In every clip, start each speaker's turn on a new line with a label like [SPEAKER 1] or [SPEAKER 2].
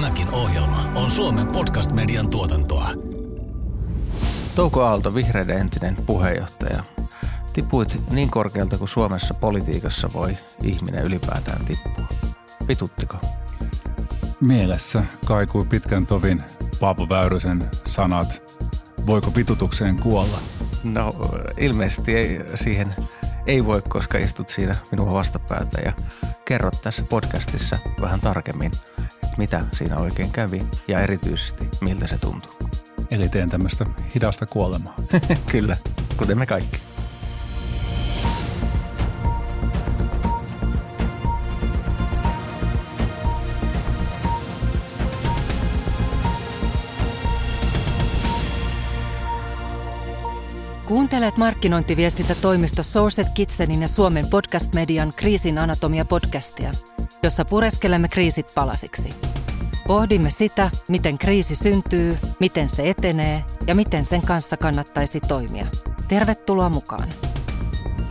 [SPEAKER 1] Tämäkin ohjelma on Suomen podcast-median tuotantoa.
[SPEAKER 2] Touko Aalto, vihreiden entinen puheenjohtaja. Tipuit niin korkealta kuin Suomessa politiikassa voi ihminen ylipäätään tippua. Pituttiko?
[SPEAKER 3] Mielessä kaikui pitkän tovin Paavo Väyrysen sanat. Voiko pitutukseen kuolla?
[SPEAKER 2] No ilmeisesti ei, siihen ei voi, koska istut siinä minua vastapäätä ja kerrot tässä podcastissa vähän tarkemmin, mitä siinä oikein kävi ja erityisesti miltä se tuntuu.
[SPEAKER 3] Eli teen tämmöistä hidasta kuolemaa.
[SPEAKER 2] Kyllä, kuten me kaikki.
[SPEAKER 4] Kuuntelet markkinointiviestintätoimisto Sourced Kitsenin ja Suomen podcast-median Kriisin anatomia podcastia, jossa pureskelemme kriisit palasiksi. Pohdimme sitä, miten kriisi syntyy, miten se etenee ja miten sen kanssa kannattaisi toimia. Tervetuloa mukaan!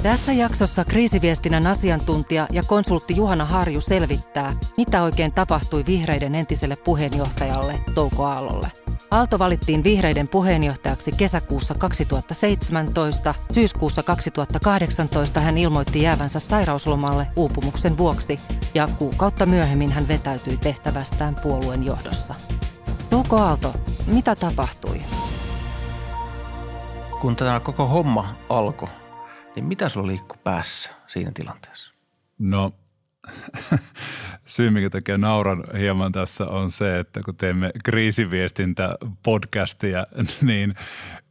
[SPEAKER 4] Tässä jaksossa kriisiviestinnän asiantuntija ja konsultti Juhana Harju selvittää, mitä oikein tapahtui vihreiden entiselle puheenjohtajalle Touko Aallolle. Aalto valittiin vihreiden puheenjohtajaksi kesäkuussa 2017. Syyskuussa 2018 hän ilmoitti jäävänsä sairauslomalle uupumuksen vuoksi ja kuukautta myöhemmin hän vetäytyi tehtävästään puolueen johdossa. Touko Aalto, mitä tapahtui?
[SPEAKER 2] Kun tämä koko homma alkoi, niin mitä sulla liikkui päässä siinä tilanteessa?
[SPEAKER 3] No syy, minkä takia nauran hieman tässä on se, että kun teemme kriisiviestintä podcastia, niin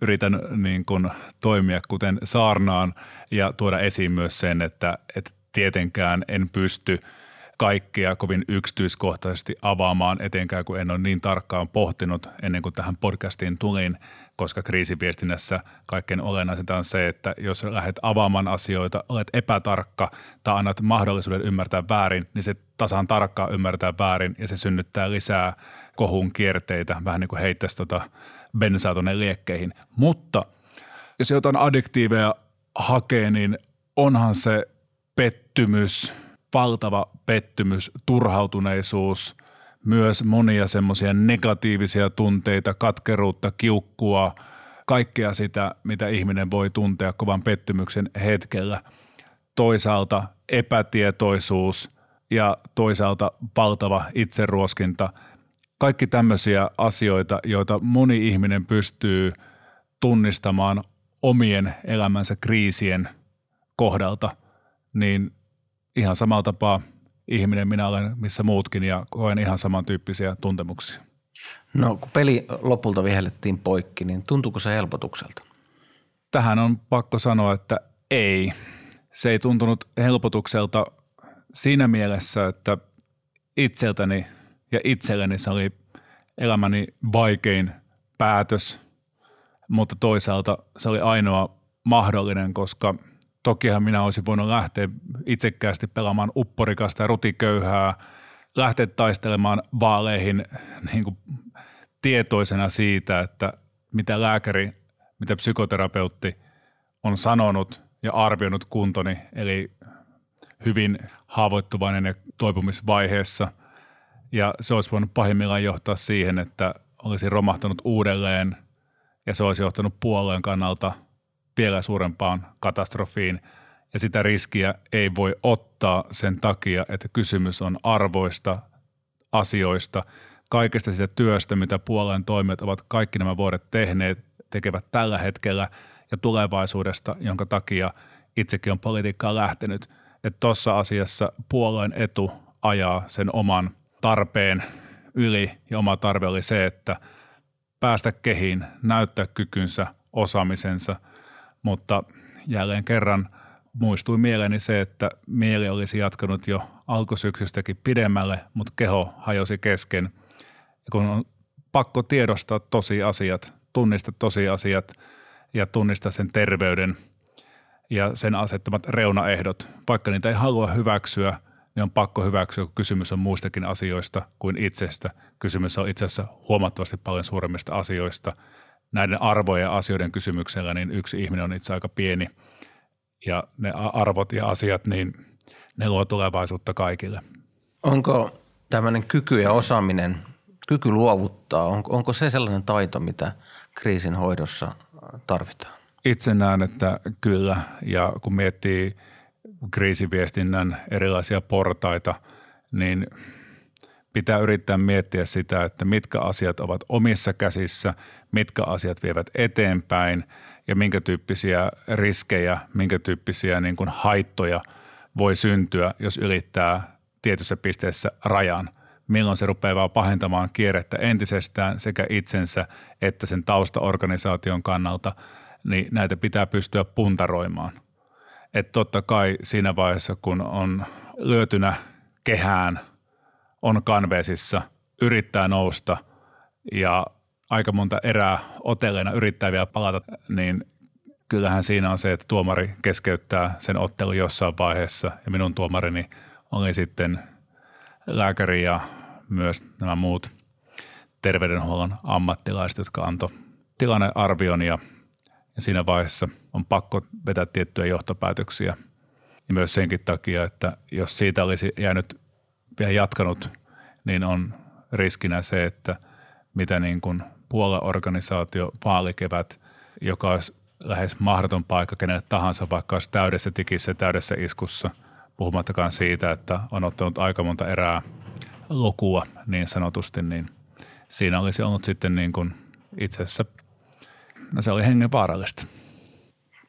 [SPEAKER 3] yritän niin kuin toimia kuten saarnaan ja tuoda esiin myös sen, että, että tietenkään en pysty – kaikkea kovin yksityiskohtaisesti avaamaan, etenkään kun en ole niin tarkkaan pohtinut ennen kuin tähän podcastiin tulin, koska kriisiviestinnässä kaikkein olennaisinta on se, että jos lähdet avaamaan asioita, olet epätarkka tai annat mahdollisuuden ymmärtää väärin, niin se tasan tarkkaan ymmärtää väärin ja se synnyttää lisää kohun kierteitä, vähän niin kuin heittäisi tota bensaa tuonne liekkeihin. Mutta jos jotain addiktiiveja hakee, niin onhan se pettymys – valtava pettymys, turhautuneisuus, myös monia semmoisia negatiivisia tunteita, katkeruutta, kiukkua, kaikkea sitä, mitä ihminen voi tuntea kovan pettymyksen hetkellä. Toisaalta epätietoisuus ja toisaalta valtava itseruoskinta. Kaikki tämmöisiä asioita, joita moni ihminen pystyy tunnistamaan omien elämänsä kriisien kohdalta, niin ihan samalla tapaa ihminen minä olen missä muutkin ja koen ihan samantyyppisiä tuntemuksia.
[SPEAKER 2] No kun peli lopulta vihellettiin poikki, niin tuntuuko se helpotukselta?
[SPEAKER 3] Tähän on pakko sanoa, että ei. Se ei tuntunut helpotukselta siinä mielessä, että itseltäni ja itselleni se oli elämäni vaikein päätös, mutta toisaalta se oli ainoa mahdollinen, koska – Tokihan minä olisin voinut lähteä itsekkäästi pelaamaan upporikasta ja rutiköyhää, lähteä taistelemaan vaaleihin niin kuin tietoisena siitä, että mitä lääkäri, mitä psykoterapeutti on sanonut ja arvioinut kuntoni, eli hyvin haavoittuvainen ja toipumisvaiheessa. Ja se olisi voinut pahimmillaan johtaa siihen, että olisi romahtanut uudelleen ja se olisi johtanut puolueen kannalta – vielä suurempaan katastrofiin ja sitä riskiä ei voi ottaa sen takia, että kysymys on arvoista, asioista, kaikesta sitä työstä, mitä puolueen toimijat ovat kaikki nämä vuodet tehneet, tekevät tällä hetkellä ja tulevaisuudesta, jonka takia itsekin on politiikkaan lähtenyt. Että tuossa asiassa puolueen etu ajaa sen oman tarpeen yli ja oma tarve oli se, että päästä kehiin, näyttää kykynsä, osaamisensa – mutta jälleen kerran muistui mieleeni se, että mieli olisi jatkanut jo alkusyksystäkin pidemmälle, mutta keho hajosi kesken. Ja kun on pakko tiedostaa tosiasiat, tunnistaa tosiasiat ja tunnistaa sen terveyden ja sen asettamat reunaehdot, vaikka niitä ei halua hyväksyä, niin on pakko hyväksyä, kun kysymys on muistakin asioista kuin itsestä. Kysymys on itse asiassa huomattavasti paljon suuremmista asioista – näiden arvojen ja asioiden kysymyksellä, niin yksi ihminen on itse aika pieni ja ne arvot ja asiat, niin ne luo tulevaisuutta kaikille.
[SPEAKER 2] Onko tämmöinen kyky ja osaaminen kyky luovuttaa, on, onko se sellainen taito, mitä kriisin hoidossa tarvitaan?
[SPEAKER 3] Itse näen, että kyllä. Ja kun miettii kriisiviestinnän erilaisia portaita, niin pitää yrittää miettiä sitä, että mitkä asiat ovat omissa käsissä, mitkä asiat vievät eteenpäin ja minkä tyyppisiä riskejä, minkä tyyppisiä niin kuin haittoja voi syntyä, jos ylittää tietyssä pisteessä rajan. Milloin se rupeaa vaan pahentamaan kierrettä entisestään sekä itsensä että sen taustaorganisaation kannalta, niin näitä pitää pystyä puntaroimaan. Että totta kai siinä vaiheessa, kun on lyötynä kehään, on kanveesissa, yrittää nousta ja aika monta erää oteleena yrittää vielä palata, niin kyllähän siinä on se, että tuomari keskeyttää sen ottelun jossain vaiheessa ja minun tuomarini oli sitten lääkäri ja myös nämä muut terveydenhuollon ammattilaiset, jotka antoi tilannearvion ja, ja siinä vaiheessa on pakko vetää tiettyjä johtopäätöksiä. Ja myös senkin takia, että jos siitä olisi jäänyt vielä jatkanut, niin on riskinä se, että mitä niin kuin puolueorganisaatio vaalikevät, joka olisi lähes mahdoton paikka kenelle tahansa, vaikka olisi täydessä tikissä täydessä iskussa, puhumattakaan siitä, että on ottanut aika monta erää lukua niin sanotusti, niin siinä olisi ollut sitten niin kuin itse asiassa, no se oli hengen vaarallista.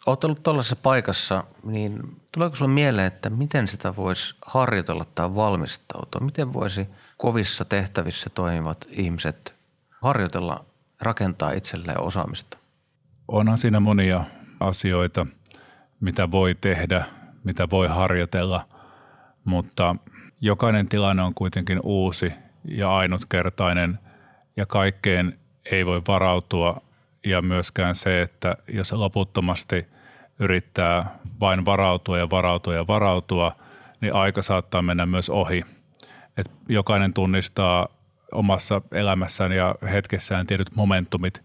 [SPEAKER 2] Olet ollut tuollaisessa paikassa, niin tuleeko sinulle mieleen, että miten sitä voisi harjoitella tai valmistautua? Miten voisi kovissa tehtävissä toimivat ihmiset harjoitella, rakentaa itselleen osaamista?
[SPEAKER 3] Onhan siinä monia asioita, mitä voi tehdä, mitä voi harjoitella, mutta jokainen tilanne on kuitenkin uusi ja ainutkertainen ja kaikkeen ei voi varautua ja myöskään se, että jos loputtomasti yrittää vain varautua ja varautua ja varautua, niin aika saattaa mennä myös ohi. Et jokainen tunnistaa omassa elämässään ja hetkessään tietyt momentumit,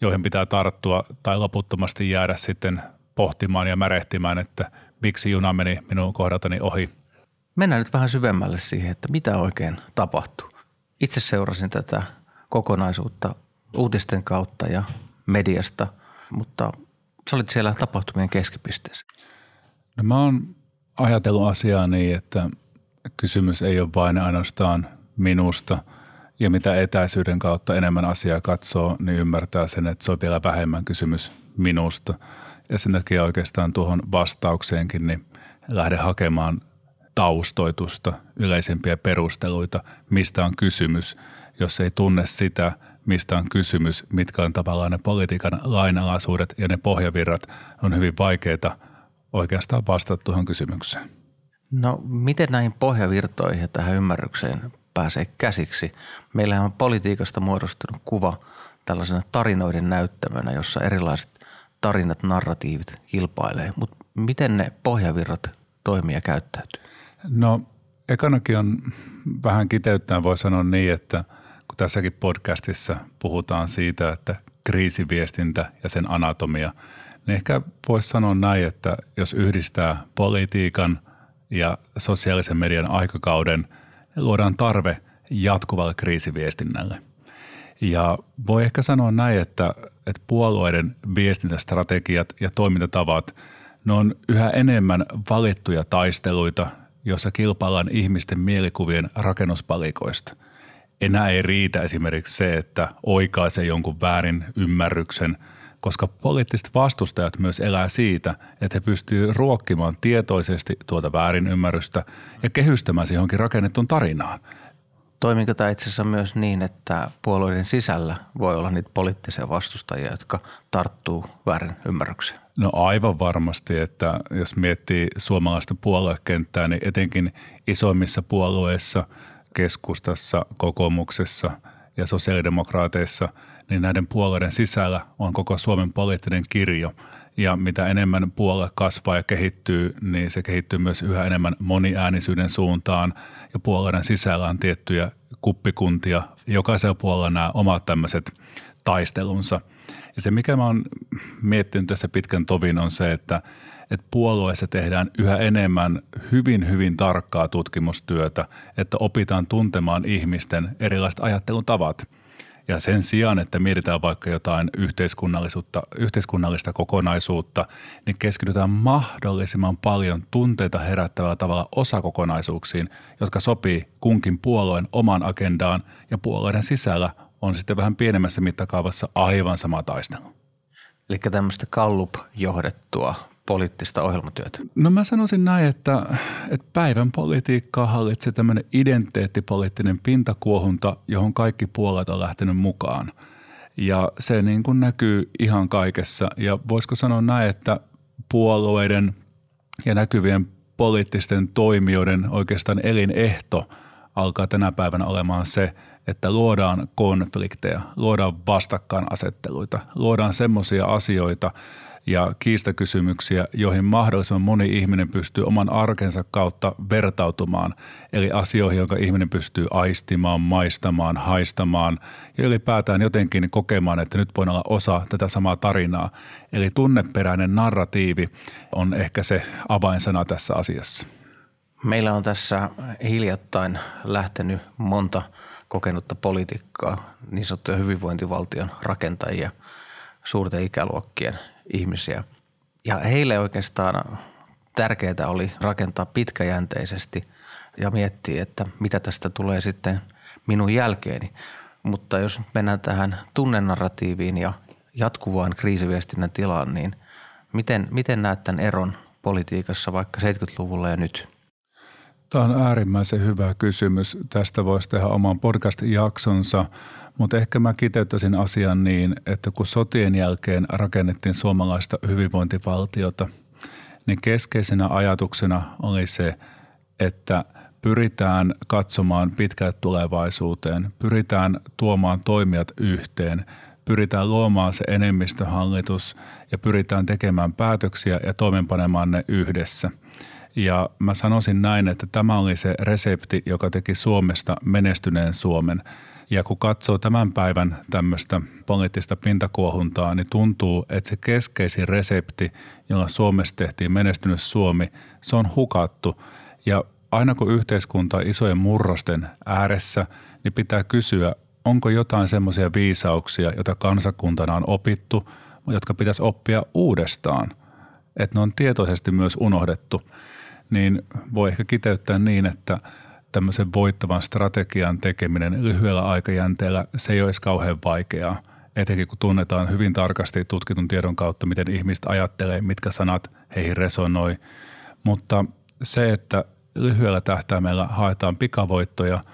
[SPEAKER 3] joihin pitää tarttua tai loputtomasti jäädä sitten pohtimaan ja märehtimään, että miksi juna meni minun kohdaltani ohi.
[SPEAKER 2] Mennään nyt vähän syvemmälle siihen, että mitä oikein tapahtuu. Itse seurasin tätä kokonaisuutta uutisten kautta ja mediasta, mutta sä olit siellä tapahtumien keskipisteessä.
[SPEAKER 3] No mä oon ajatellut asiaa niin, että kysymys ei ole vain ainoastaan minusta – ja mitä etäisyyden kautta enemmän asiaa katsoo, niin ymmärtää sen, että se on vielä vähemmän kysymys minusta. Ja sen takia oikeastaan tuohon vastaukseenkin niin lähde hakemaan taustoitusta, yleisempiä perusteluita, mistä on kysymys. Jos ei tunne sitä, mistä on kysymys, mitkä on tavallaan ne politiikan lainalaisuudet ja ne pohjavirrat, on hyvin vaikeaa oikeastaan vastata tuohon kysymykseen.
[SPEAKER 2] No miten näihin pohjavirtoihin ja tähän ymmärrykseen pääsee käsiksi. Meillähän on politiikasta muodostunut kuva tällaisena tarinoiden näyttämönä, jossa erilaiset tarinat, narratiivit kilpailee. Mutta miten ne pohjavirrat toimia käyttäytyy?
[SPEAKER 3] No ekanakin on vähän kiteyttäen voi sanoa niin, että kun tässäkin podcastissa puhutaan siitä, että kriisiviestintä ja sen anatomia, niin ehkä voisi sanoa näin, että jos yhdistää politiikan ja sosiaalisen median aikakauden – luodaan tarve jatkuvalle kriisiviestinnälle. Ja voi ehkä sanoa näin, että, että puolueiden viestintästrategiat ja toimintatavat, ne on yhä enemmän valittuja taisteluita, jossa kilpaillaan ihmisten mielikuvien rakennuspalikoista. Enää ei riitä esimerkiksi se, että oikaisee jonkun väärin ymmärryksen – koska poliittiset vastustajat myös elää siitä, että he pystyvät ruokkimaan tietoisesti tuota väärinymmärrystä ja kehystämään se johonkin rakennettuun tarinaan.
[SPEAKER 2] Toimiko tämä itse asiassa myös niin, että puolueiden sisällä voi olla niitä poliittisia vastustajia, jotka tarttuu väärin ymmärrykseen?
[SPEAKER 3] No aivan varmasti, että jos miettii suomalaista puoluekenttää, niin etenkin isoimmissa puolueissa, keskustassa, kokoomuksessa ja sosiaalidemokraateissa – niin näiden puolueiden sisällä on koko Suomen poliittinen kirjo. Ja mitä enemmän puolue kasvaa ja kehittyy, niin se kehittyy myös yhä enemmän moniäänisyyden suuntaan. Ja puolueiden sisällä on tiettyjä kuppikuntia. Jokaisella puolella nämä omat tämmöiset taistelunsa. Ja se, mikä mä oon miettinyt tässä pitkän tovin, on se, että, että puolueessa tehdään yhä enemmän hyvin, hyvin tarkkaa tutkimustyötä, että opitaan tuntemaan ihmisten erilaiset ajattelun tavat. Ja sen sijaan, että mietitään vaikka jotain yhteiskunnallisuutta, yhteiskunnallista kokonaisuutta, niin keskitytään mahdollisimman paljon tunteita herättävällä tavalla osakokonaisuuksiin, jotka sopii kunkin puolueen oman agendaan ja puolueiden sisällä on sitten vähän pienemmässä mittakaavassa aivan sama taistelu.
[SPEAKER 2] Eli tämmöistä Gallup-johdettua poliittista ohjelmatyötä?
[SPEAKER 3] No mä sanoisin näin, että, että päivän politiikkaa hallitsee tämmöinen identiteettipoliittinen pintakuohunta, johon kaikki puolet on lähtenyt mukaan. Ja se niin kuin näkyy ihan kaikessa. Ja voisiko sanoa näin, että puolueiden ja näkyvien poliittisten toimijoiden oikeastaan elinehto alkaa tänä päivänä olemaan se, että luodaan konflikteja, luodaan vastakkainasetteluita, luodaan semmoisia asioita ja kiistakysymyksiä, joihin mahdollisimman moni ihminen pystyy oman arkensa kautta vertautumaan. Eli asioihin, jonka ihminen pystyy aistimaan, maistamaan, haistamaan ja ylipäätään jotenkin kokemaan, että nyt voin olla osa tätä samaa tarinaa. Eli tunneperäinen narratiivi on ehkä se avainsana tässä asiassa.
[SPEAKER 2] Meillä on tässä hiljattain lähtenyt monta – kokenutta politiikkaa, niin sanottuja hyvinvointivaltion rakentajia, suurten ikäluokkien ihmisiä. Ja heille oikeastaan tärkeää oli rakentaa pitkäjänteisesti ja miettiä, että mitä tästä tulee sitten minun jälkeeni. Mutta jos mennään tähän tunnenarratiiviin ja jatkuvaan kriisiviestinnän tilaan, niin miten, miten näet tämän eron politiikassa vaikka 70-luvulla ja nyt?
[SPEAKER 3] Tämä on äärimmäisen hyvä kysymys. Tästä voisi tehdä oman podcast-jaksonsa, mutta ehkä mä kiteyttäisin asian niin, että kun sotien jälkeen rakennettiin suomalaista hyvinvointivaltiota, niin keskeisenä ajatuksena oli se, että pyritään katsomaan pitkään tulevaisuuteen, pyritään tuomaan toimijat yhteen, pyritään luomaan se enemmistöhallitus ja pyritään tekemään päätöksiä ja toimenpanemaan ne yhdessä – ja mä sanoisin näin, että tämä oli se resepti, joka teki Suomesta menestyneen Suomen. Ja kun katsoo tämän päivän tämmöistä poliittista pintakuohuntaa, niin tuntuu, että se keskeisin resepti, jolla Suomesta tehtiin menestynyt Suomi, se on hukattu. Ja aina kun yhteiskunta on isojen murrosten ääressä, niin pitää kysyä, onko jotain semmoisia viisauksia, joita kansakuntana on opittu, jotka pitäisi oppia uudestaan. Että ne on tietoisesti myös unohdettu niin voi ehkä kiteyttää niin, että tämmöisen voittavan strategian tekeminen lyhyellä aikajänteellä, se ei olisi kauhean vaikeaa. Etenkin kun tunnetaan hyvin tarkasti tutkitun tiedon kautta, miten ihmiset ajattelee, mitkä sanat heihin resonoi. Mutta se, että lyhyellä tähtäimellä haetaan pikavoittoja,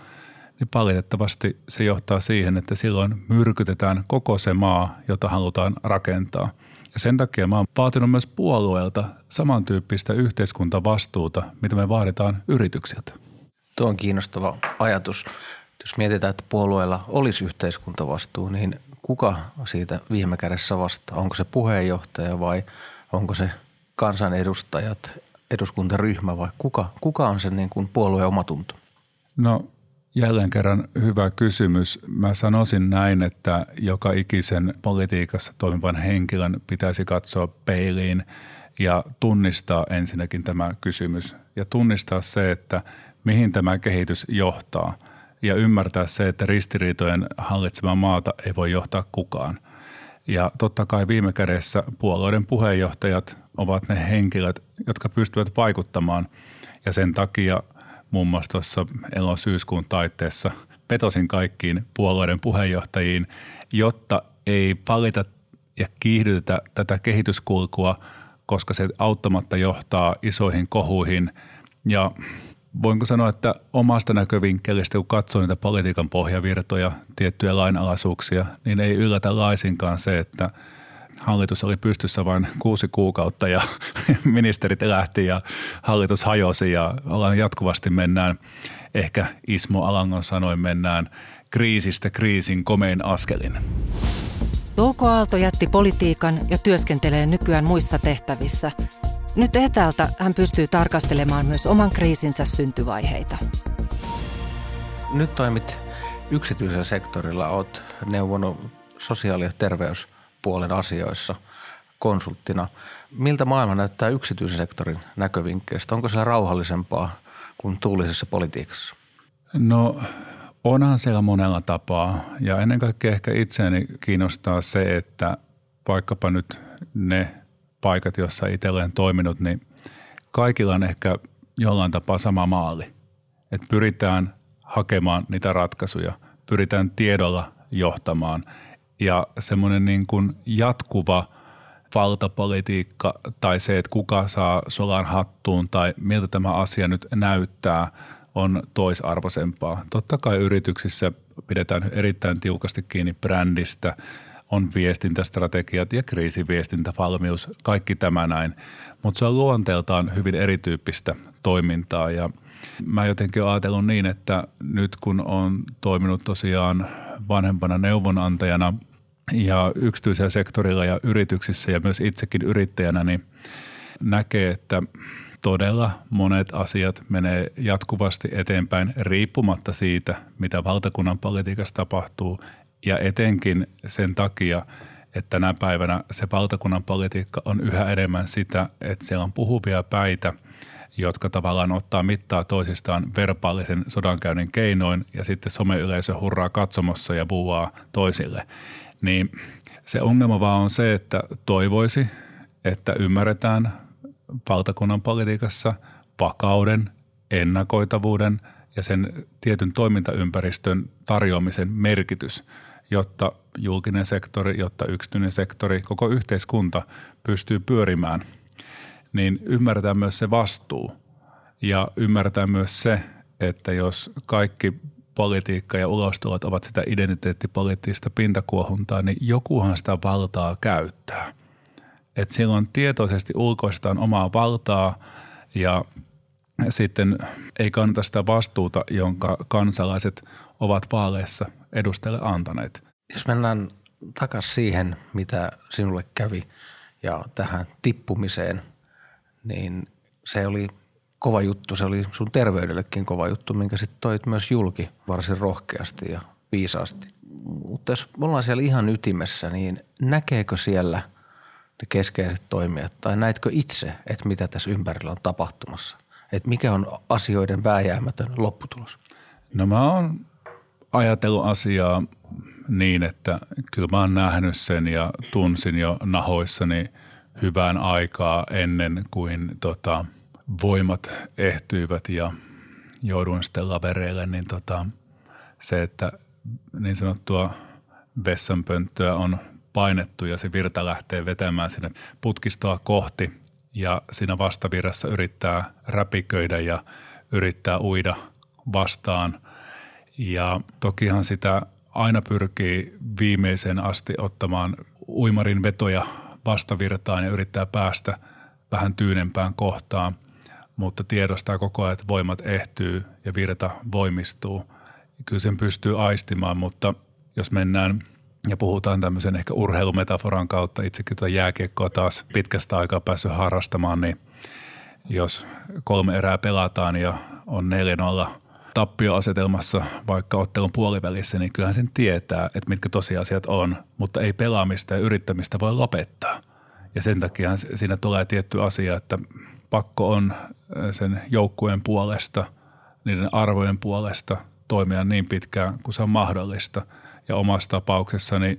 [SPEAKER 3] niin valitettavasti se johtaa siihen, että silloin myrkytetään koko se maa, jota halutaan rakentaa – ja sen takia mä oon vaatinut myös puolueelta samantyyppistä yhteiskuntavastuuta, mitä me vaaditaan yrityksiltä.
[SPEAKER 2] Tuo on kiinnostava ajatus. Jos mietitään, että puolueella olisi yhteiskuntavastuu, niin kuka siitä viime kädessä vastaa? Onko se puheenjohtaja vai onko se kansanedustajat, eduskuntaryhmä vai kuka, kuka on se niin kuin puolueen omatunto?
[SPEAKER 3] No Jälleen kerran hyvä kysymys. Mä sanoisin näin, että joka ikisen politiikassa toimivan henkilön pitäisi katsoa peiliin ja tunnistaa ensinnäkin tämä kysymys ja tunnistaa se, että mihin tämä kehitys johtaa ja ymmärtää se, että ristiriitojen hallitsema maata ei voi johtaa kukaan. Ja totta kai viime kädessä puolueiden puheenjohtajat ovat ne henkilöt, jotka pystyvät vaikuttamaan ja sen takia – muun muassa tuossa elo-syyskuun taitteessa petosin kaikkiin puolueiden puheenjohtajiin, jotta ei palita ja kiihdytetä tätä kehityskulkua, koska se auttamatta johtaa isoihin kohuihin. Ja voinko sanoa, että omasta näkövinkkelistä, kun katsoo niitä politiikan pohjavirtoja, tiettyjä lainalaisuuksia, niin ei yllätä laisinkaan se, että – hallitus oli pystyssä vain kuusi kuukautta ja ministerit lähti ja hallitus hajosi ja ollaan jatkuvasti mennään, ehkä Ismo Alangon sanoin mennään kriisistä kriisin komein askelin.
[SPEAKER 4] Touko Aalto jätti politiikan ja työskentelee nykyään muissa tehtävissä. Nyt etäältä hän pystyy tarkastelemaan myös oman kriisinsä syntyvaiheita.
[SPEAKER 2] Nyt toimit yksityisellä sektorilla, olet neuvonut sosiaali- ja terveys puolen asioissa konsulttina. Miltä maailma näyttää yksityisen sektorin näkövinkkeistä? Onko se rauhallisempaa kuin tuulisessa politiikassa?
[SPEAKER 3] No onhan siellä monella tapaa ja ennen kaikkea ehkä itseäni kiinnostaa se, että vaikkapa nyt ne paikat, joissa itse olen toiminut, niin kaikilla on ehkä jollain tapaa sama maali. Että pyritään hakemaan niitä ratkaisuja, pyritään tiedolla johtamaan ja semmoinen niin kuin jatkuva valtapolitiikka tai se, että kuka saa solan hattuun tai miltä tämä asia nyt näyttää, on toisarvoisempaa. Totta kai yrityksissä pidetään erittäin tiukasti kiinni brändistä, on viestintästrategiat ja kriisiviestintävalmius, kaikki tämä näin, mutta se on luonteeltaan hyvin erityyppistä toimintaa ja Mä jotenkin olen ajatellut niin, että nyt kun on toiminut tosiaan vanhempana neuvonantajana ja yksityisellä sektorilla ja yrityksissä ja myös itsekin yrittäjänä, niin näkee, että todella monet asiat menee jatkuvasti eteenpäin riippumatta siitä, mitä valtakunnan politiikassa tapahtuu ja etenkin sen takia, että tänä päivänä se valtakunnan politiikka on yhä enemmän sitä, että siellä on puhuvia päitä, jotka tavallaan ottaa mittaa toisistaan verbaalisen sodankäynnin keinoin ja sitten someyleisö hurraa katsomossa ja buuaa toisille. Niin se ongelma vaan on se, että toivoisi, että ymmärretään valtakunnan politiikassa vakauden, ennakoitavuuden ja sen tietyn toimintaympäristön tarjoamisen merkitys, jotta julkinen sektori, jotta yksityinen sektori, koko yhteiskunta pystyy pyörimään, niin ymmärretään myös se vastuu ja ymmärretään myös se, että jos kaikki politiikka ja ulostulot ovat sitä identiteettipoliittista pintakuohuntaa, niin jokuhan sitä valtaa käyttää. Et silloin tietoisesti ulkoistaan omaa valtaa ja sitten ei kannata sitä vastuuta, jonka kansalaiset ovat vaaleissa edustajille antaneet.
[SPEAKER 2] Jos mennään takaisin siihen, mitä sinulle kävi ja tähän tippumiseen, niin se oli kova juttu. Se oli sun terveydellekin kova juttu, minkä sitten toit myös julki varsin rohkeasti ja viisaasti. Mutta jos ollaan siellä ihan ytimessä, niin näkeekö siellä ne keskeiset toimijat tai näetkö itse, että mitä tässä ympärillä on tapahtumassa? Että mikä on asioiden vääjäämätön lopputulos?
[SPEAKER 3] No mä oon ajatellut asiaa niin, että kyllä mä oon nähnyt sen ja tunsin jo nahoissani hyvään aikaa ennen kuin tota, voimat ehtyivät ja jouduin sitten lavereille, niin tota, se, että niin sanottua vessanpönttöä on painettu ja se virta lähtee vetämään sinne putkistoa kohti ja siinä vastavirrassa yrittää räpiköidä ja yrittää uida vastaan. Ja tokihan sitä aina pyrkii viimeiseen asti ottamaan uimarin vetoja vastavirtaan ja yrittää päästä vähän tyynempään kohtaan, mutta tiedostaa koko ajan, että voimat ehtyy ja virta voimistuu. Kyllä sen pystyy aistimaan, mutta jos mennään ja puhutaan tämmöisen ehkä urheilumetaforan kautta, itsekin tuota jääkiekkoa taas pitkästä aikaa päässyt harrastamaan, niin jos kolme erää pelataan ja on 4-0 tappioasetelmassa vaikka ottelun puolivälissä, niin kyllähän sen tietää, että mitkä tosiasiat on, mutta ei pelaamista ja yrittämistä voi lopettaa. Ja sen takia siinä tulee tietty asia, että pakko on sen joukkueen puolesta, niiden arvojen puolesta toimia niin pitkään kuin se on mahdollista. Ja omassa tapauksessani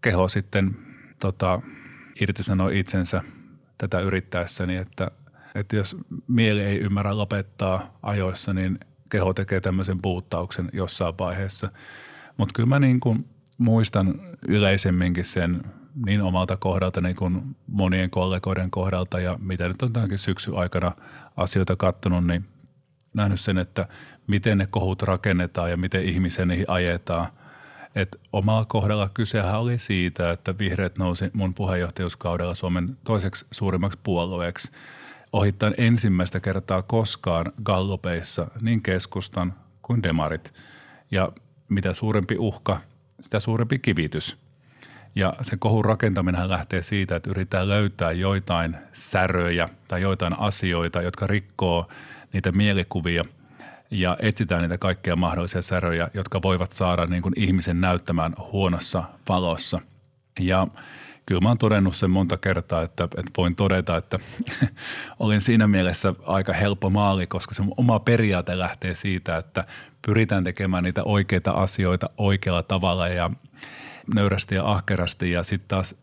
[SPEAKER 3] keho sitten tota, irtisanoi itsensä tätä yrittäessäni, että, että jos mieli ei ymmärrä lopettaa ajoissa, niin keho tekee tämmöisen puuttauksen jossain vaiheessa. Mutta kyllä mä niin kuin muistan yleisemminkin sen niin omalta kohdalta niin kuin monien kollegoiden kohdalta ja mitä nyt on tämänkin syksyn aikana asioita kattonut, niin nähnyt sen, että miten ne kohut rakennetaan ja miten ihmisiä niihin ajetaan. Et omalla kohdalla kysehän oli siitä, että vihreät nousi mun puheenjohtajuuskaudella Suomen toiseksi suurimmaksi puolueeksi – ohittain ensimmäistä kertaa koskaan gallupeissa niin keskustan kuin demarit. Ja mitä suurempi uhka, sitä suurempi kivitys. Ja se kohun rakentaminen lähtee siitä, että yritetään löytää joitain säröjä tai joitain asioita, jotka rikkoo niitä mielikuvia ja etsitään niitä kaikkia mahdollisia säröjä, jotka voivat saada niin kuin ihmisen näyttämään huonossa valossa. Ja kyllä mä oon todennut sen monta kertaa, että, että voin todeta, että olin siinä mielessä aika helppo maali, koska se oma periaate lähtee siitä, että pyritään tekemään niitä oikeita asioita oikealla tavalla ja nöyrästi ja ahkerasti ja sitten taas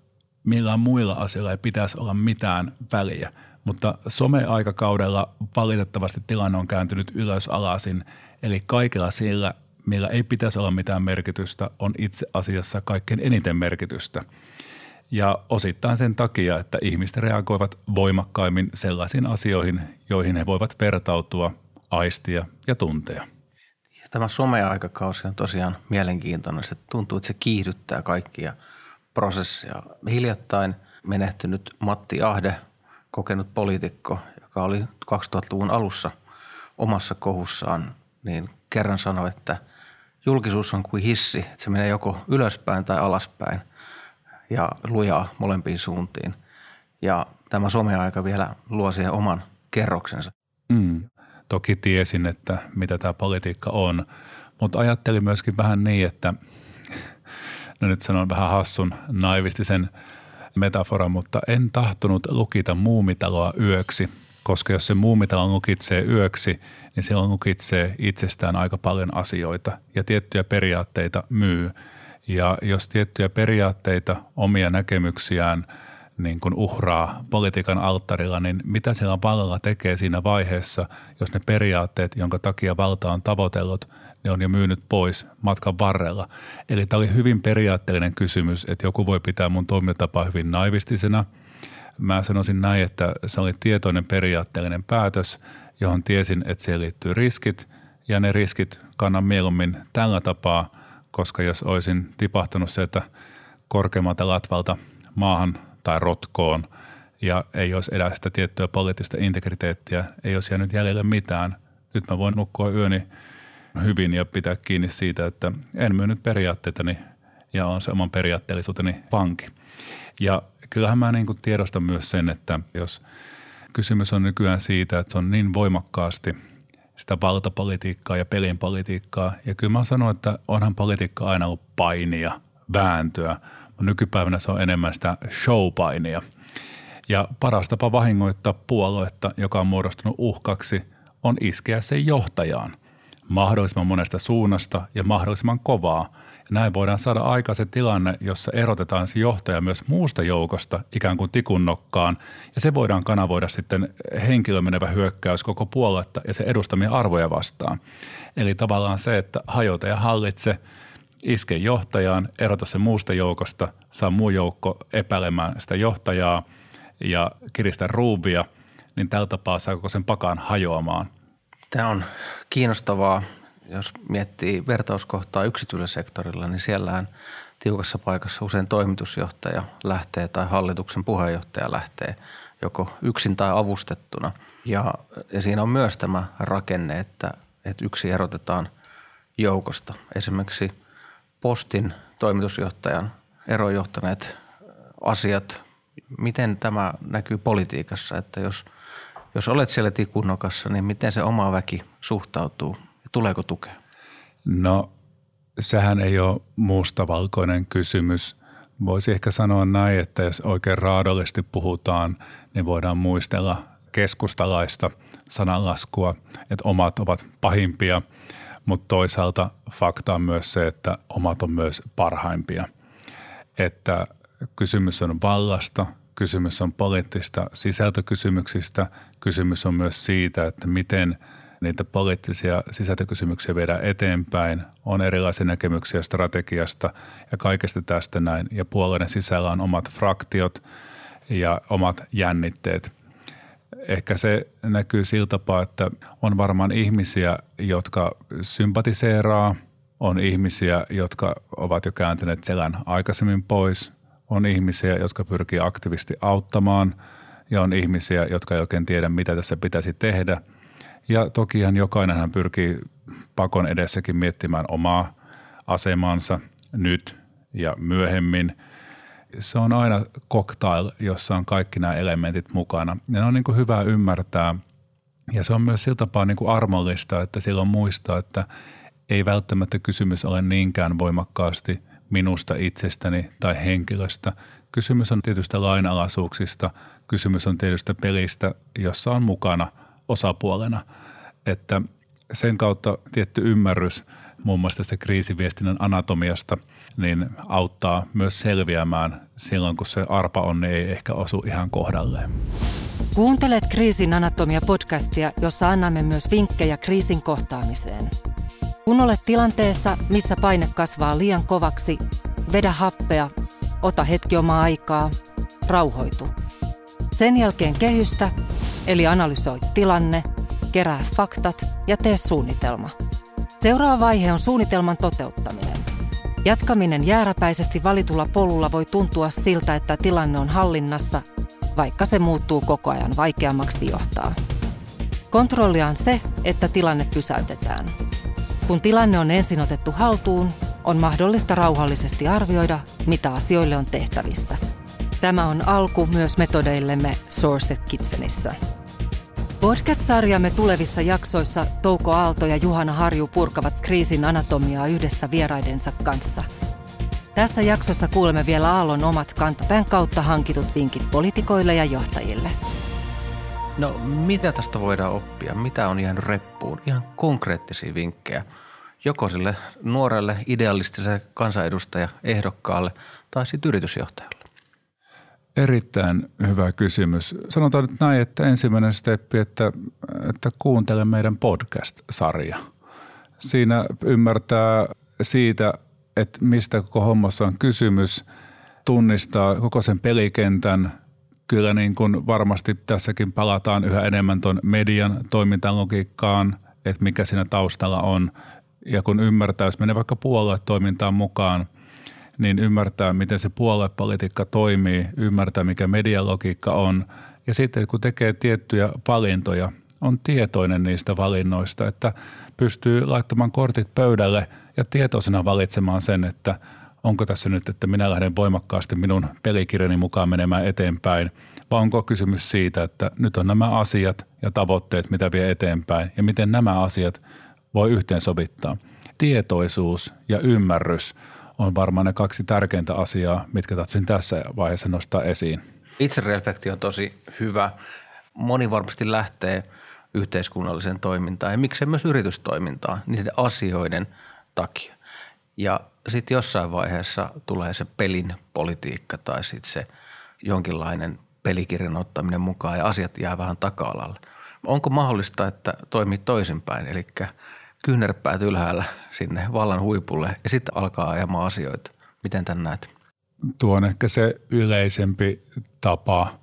[SPEAKER 3] millään muilla asioilla ei pitäisi olla mitään väliä. Mutta some-aikakaudella valitettavasti tilanne on kääntynyt ylös alasin, eli kaikilla sillä, millä ei pitäisi olla mitään merkitystä, on itse asiassa kaikkein eniten merkitystä. Ja osittain sen takia, että ihmiset reagoivat voimakkaimmin sellaisiin asioihin, joihin he voivat vertautua, aistia ja tuntea.
[SPEAKER 2] Tämä someaikakausi on tosiaan mielenkiintoinen. Se tuntuu, että se kiihdyttää kaikkia prosesseja. Hiljattain menehtynyt Matti Ahde, kokenut poliitikko, joka oli 2000-luvun alussa omassa kohussaan, niin kerran sanoi, että julkisuus on kuin hissi, että se menee joko ylöspäin tai alaspäin ja lujaa molempiin suuntiin. Ja tämä someaika vielä luo siihen oman kerroksensa.
[SPEAKER 3] Mm. Toki tiesin, että mitä tämä politiikka on, mutta ajattelin myöskin vähän niin, että no nyt sanon vähän hassun naivistisen metaforan, mutta en tahtonut lukita muumitaloa yöksi, koska jos se muumitalo lukitsee yöksi, niin silloin lukitsee itsestään aika paljon asioita ja tiettyjä periaatteita myy. Ja jos tiettyjä periaatteita, omia näkemyksiään – niin kuin uhraa politiikan alttarilla, niin mitä siellä vallalla tekee siinä vaiheessa, jos ne periaatteet, jonka takia valta on tavoitellut, ne on jo myynyt pois matkan varrella. Eli tämä oli hyvin periaatteellinen kysymys, että joku voi pitää mun toimintatapaa hyvin naivistisena. Mä sanoisin näin, että se oli tietoinen periaatteellinen päätös, johon tiesin, että siihen liittyy riskit ja ne riskit kannan mieluummin tällä tapaa, koska jos olisin tipahtanut sieltä korkeammalta latvalta maahan tai rotkoon ja ei olisi enää sitä tiettyä poliittista integriteettiä, ei olisi jäänyt jäljelle mitään. Nyt mä voin nukkua yöni hyvin ja pitää kiinni siitä, että en myynyt periaatteitani ja on se oman periaatteellisuuteni panki. Ja kyllähän mä niin kuin tiedostan myös sen, että jos kysymys on nykyään siitä, että se on niin voimakkaasti sitä valtapolitiikkaa ja pelinpolitiikkaa. Ja kyllä mä sanon, että onhan politiikka aina ollut painia, vääntöä, Nykypäivänä se on enemmän sitä showpainia. Ja paras tapa vahingoittaa puoluetta, joka on muodostunut uhkaksi, on iskeä sen johtajaan mahdollisimman monesta suunnasta ja mahdollisimman kovaa. Ja näin voidaan saada aika se tilanne, jossa erotetaan se johtaja myös muusta joukosta ikään kuin tikunnokkaan. Ja se voidaan kanavoida sitten henkilömenevä hyökkäys koko puoluetta ja se edustamia arvoja vastaan. Eli tavallaan se, että hajota ja hallitse – iske johtajaan, erota se muusta joukosta, saa muu joukko epäilemään sitä johtajaa ja kiristä ruuvia, niin tällä tapaa saa koko sen pakan hajoamaan.
[SPEAKER 2] Tämä on kiinnostavaa, jos miettii vertauskohtaa yksityisellä sektorilla, niin siellähän tiukassa paikassa usein toimitusjohtaja lähtee tai hallituksen puheenjohtaja lähtee joko yksin tai avustettuna. Ja, ja siinä on myös tämä rakenne, että, että yksi erotetaan joukosta. Esimerkiksi – postin toimitusjohtajan erojohtaneet asiat, miten tämä näkyy politiikassa, että jos, jos olet siellä tikunnokassa, niin miten se oma väki suhtautuu ja tuleeko tukea?
[SPEAKER 3] No sehän ei ole mustavalkoinen kysymys. Voisi ehkä sanoa näin, että jos oikein raadollisesti puhutaan, niin voidaan muistella keskustalaista sananlaskua, että omat ovat pahimpia – mutta toisaalta fakta on myös se, että omat on myös parhaimpia. Että kysymys on vallasta, kysymys on poliittista sisältökysymyksistä, kysymys on myös siitä, että miten niitä poliittisia sisältökysymyksiä viedään eteenpäin, on erilaisia näkemyksiä strategiasta ja kaikesta tästä näin. Ja puolueiden sisällä on omat fraktiot ja omat jännitteet – Ehkä se näkyy sillä tapaa, että on varmaan ihmisiä, jotka sympatiseeraa, on ihmisiä, jotka ovat jo kääntyneet selän aikaisemmin pois, on ihmisiä, jotka pyrkii aktiivisesti auttamaan. Ja on ihmisiä, jotka ei oikein tiedä, mitä tässä pitäisi tehdä. Ja tokihan jokainen hän pyrkii pakon edessäkin miettimään omaa asemansa nyt ja myöhemmin – se on aina cocktail, jossa on kaikki nämä elementit mukana. Ja ne on niin kuin hyvä ymmärtää. Ja se on myös sillä tapaa niin kuin armollista, että silloin muistaa, että ei välttämättä kysymys ole niinkään voimakkaasti minusta itsestäni tai henkilöstä. Kysymys on tietystä lainalaisuuksista, kysymys on tietystä pelistä, jossa on mukana osapuolena. Että sen kautta tietty ymmärrys muun muassa tästä kriisiviestinnän anatomiasta, niin auttaa myös selviämään silloin, kun se arpa on, niin ei ehkä osu ihan kohdalleen.
[SPEAKER 4] Kuuntelet Kriisin anatomia podcastia, jossa annamme myös vinkkejä kriisin kohtaamiseen. Kun olet tilanteessa, missä paine kasvaa liian kovaksi, vedä happea, ota hetki omaa aikaa, rauhoitu. Sen jälkeen kehystä, eli analysoi tilanne, kerää faktat ja tee suunnitelma. Seuraava vaihe on suunnitelman toteuttaminen. Jatkaminen jääräpäisesti valitulla polulla voi tuntua siltä, että tilanne on hallinnassa, vaikka se muuttuu koko ajan vaikeammaksi johtaa. Kontrollia on se, että tilanne pysäytetään. Kun tilanne on ensin otettu haltuun, on mahdollista rauhallisesti arvioida, mitä asioille on tehtävissä. Tämä on alku myös metodeillemme Source Kitchenissä. Podcast-sarjamme tulevissa jaksoissa Touko Aalto ja Juhana Harju purkavat kriisin anatomiaa yhdessä vieraidensa kanssa. Tässä jaksossa kuulemme vielä Aallon omat kantapään kautta hankitut vinkit politikoille ja johtajille.
[SPEAKER 2] No mitä tästä voidaan oppia? Mitä on jäänyt reppuun? Ihan konkreettisia vinkkejä. Joko sille nuorelle idealistiselle kansanedustaja ehdokkaalle tai sitten yritysjohtajalle.
[SPEAKER 3] Erittäin hyvä kysymys. Sanotaan nyt näin, että ensimmäinen steppi, että, että kuuntele meidän podcast-sarja. Siinä ymmärtää siitä, että mistä koko hommassa on kysymys, tunnistaa koko sen pelikentän. Kyllä niin kuin varmasti tässäkin palataan yhä enemmän tuon median toimintalogiikkaan, että mikä siinä taustalla on. Ja kun ymmärtää, jos menee vaikka puoluetoimintaan mukaan – niin ymmärtää, miten se puoluepolitiikka toimii, ymmärtää, mikä medialogiikka on. Ja sitten kun tekee tiettyjä valintoja, on tietoinen niistä valinnoista, että pystyy laittamaan kortit pöydälle ja tietoisena valitsemaan sen, että onko tässä nyt, että minä lähden voimakkaasti minun pelikirjani mukaan menemään eteenpäin, vai onko kysymys siitä, että nyt on nämä asiat ja tavoitteet, mitä vie eteenpäin, ja miten nämä asiat voi yhteensovittaa. Tietoisuus ja ymmärrys – on varmaan ne kaksi tärkeintä asiaa, mitkä tatsin tässä vaiheessa nostaa esiin.
[SPEAKER 2] Itsereflektio on tosi hyvä. Moni varmasti lähtee yhteiskunnalliseen toimintaan ja miksei myös yritystoimintaan niiden asioiden takia. Ja sitten jossain vaiheessa tulee se pelin politiikka tai sitten se jonkinlainen pelikirjan ottaminen mukaan ja asiat jää vähän taka-alalle. Onko mahdollista, että toimii toisinpäin, eli kyynärpäät ylhäällä sinne vallan huipulle ja sitten alkaa ajamaan asioita. Miten tämän näet?
[SPEAKER 3] Tuo on ehkä se yleisempi tapa,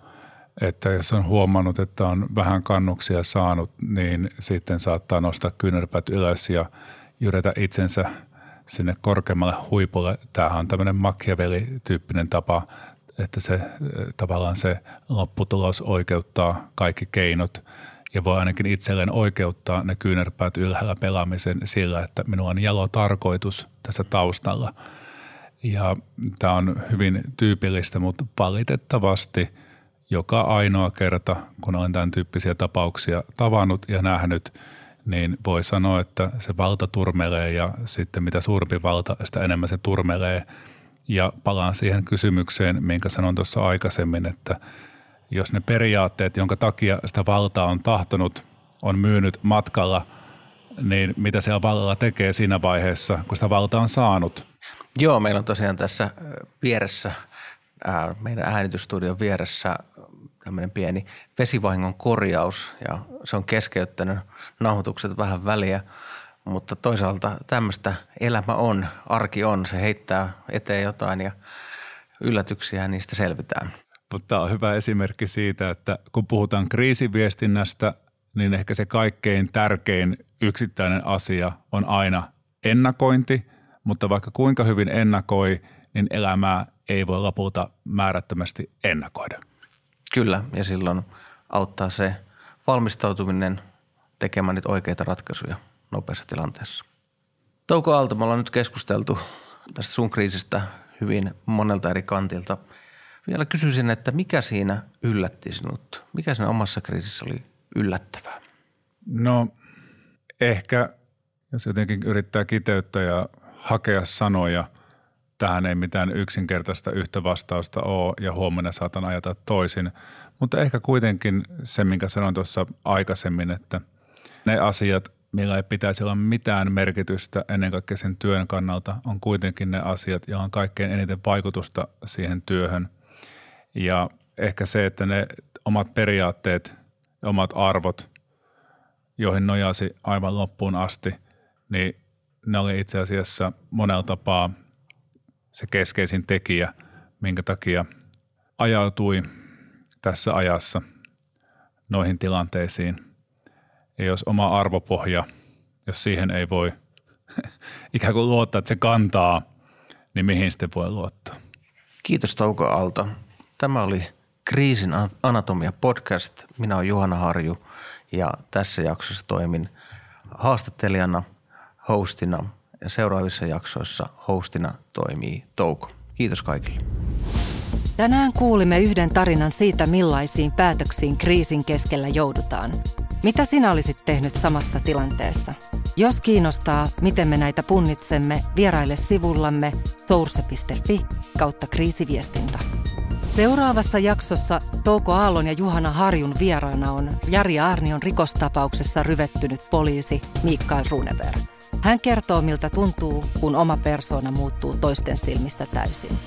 [SPEAKER 3] että jos on huomannut, että on vähän kannuksia saanut, niin sitten saattaa nostaa kyynärpäät ylös ja jyrätä itsensä sinne korkeammalle huipulle. Tämähän on tämmöinen Machiavelli-tyyppinen tapa, että se tavallaan se lopputulos oikeuttaa kaikki keinot – ja voi ainakin itselleen oikeuttaa ne kyynärpäät ylhäällä pelaamisen sillä, että minulla on jalo tarkoitus tässä taustalla. Ja tämä on hyvin tyypillistä, mutta valitettavasti joka ainoa kerta, kun olen tämän tyyppisiä tapauksia tavannut ja nähnyt, niin voi sanoa, että se valta turmelee ja sitten mitä suurempi valta, sitä enemmän se turmelee. Ja palaan siihen kysymykseen, minkä sanoin tuossa aikaisemmin, että – jos ne periaatteet, jonka takia sitä valtaa on tahtonut, on myynyt matkalla, niin mitä siellä vallalla tekee siinä vaiheessa, kun sitä valtaa on saanut?
[SPEAKER 2] Joo, meillä on tosiaan tässä vieressä, meidän äänitysstudion vieressä tämmöinen pieni vesivahingon korjaus ja se on keskeyttänyt nauhoitukset vähän väliä, mutta toisaalta tämmöistä elämä on, arki on, se heittää eteen jotain ja yllätyksiä niistä selvitään.
[SPEAKER 3] Mutta tämä on hyvä esimerkki siitä, että kun puhutaan kriisiviestinnästä, niin ehkä se kaikkein tärkein yksittäinen asia on aina ennakointi, mutta vaikka kuinka hyvin ennakoi, niin elämää ei voi lopulta määrättömästi ennakoida.
[SPEAKER 2] Kyllä, ja silloin auttaa se valmistautuminen tekemään niitä oikeita ratkaisuja nopeassa tilanteessa. Touko Aalto, me ollaan nyt keskusteltu tästä sun kriisistä hyvin monelta eri kantilta – vielä kysyisin, että mikä siinä yllätti sinut? Mikä siinä omassa kriisissä oli yllättävää?
[SPEAKER 3] No ehkä, jos jotenkin yrittää kiteyttää ja hakea sanoja, tähän ei mitään yksinkertaista yhtä vastausta ole ja huomenna saatan ajata toisin. Mutta ehkä kuitenkin se, minkä sanoin tuossa aikaisemmin, että ne asiat, millä ei pitäisi olla mitään merkitystä ennen kaikkea sen työn kannalta, on kuitenkin ne asiat, joilla on kaikkein eniten vaikutusta siihen työhön. Ja ehkä se, että ne omat periaatteet omat arvot, joihin nojasi aivan loppuun asti, niin ne oli itse asiassa monella tapaa se keskeisin tekijä, minkä takia ajautui tässä ajassa noihin tilanteisiin. Ja jos oma arvopohja, jos siihen ei voi ikään kuin luottaa, että se kantaa, niin mihin sitten voi luottaa?
[SPEAKER 2] Kiitos Touko Alta. Tämä oli Kriisin anatomia podcast. Minä olen Juhana Harju ja tässä jaksossa toimin haastattelijana, hostina ja seuraavissa jaksoissa hostina toimii Touko. Kiitos kaikille.
[SPEAKER 4] Tänään kuulimme yhden tarinan siitä, millaisiin päätöksiin kriisin keskellä joudutaan. Mitä sinä olisit tehnyt samassa tilanteessa? Jos kiinnostaa, miten me näitä punnitsemme, vieraille sivullamme source.fi kautta kriisiviestintä. Seuraavassa jaksossa Touko Aallon ja Juhana Harjun vieraana on Jari Arnion rikostapauksessa ryvettynyt poliisi Mikael Runeberg. Hän kertoo, miltä tuntuu, kun oma persoona muuttuu toisten silmistä täysin.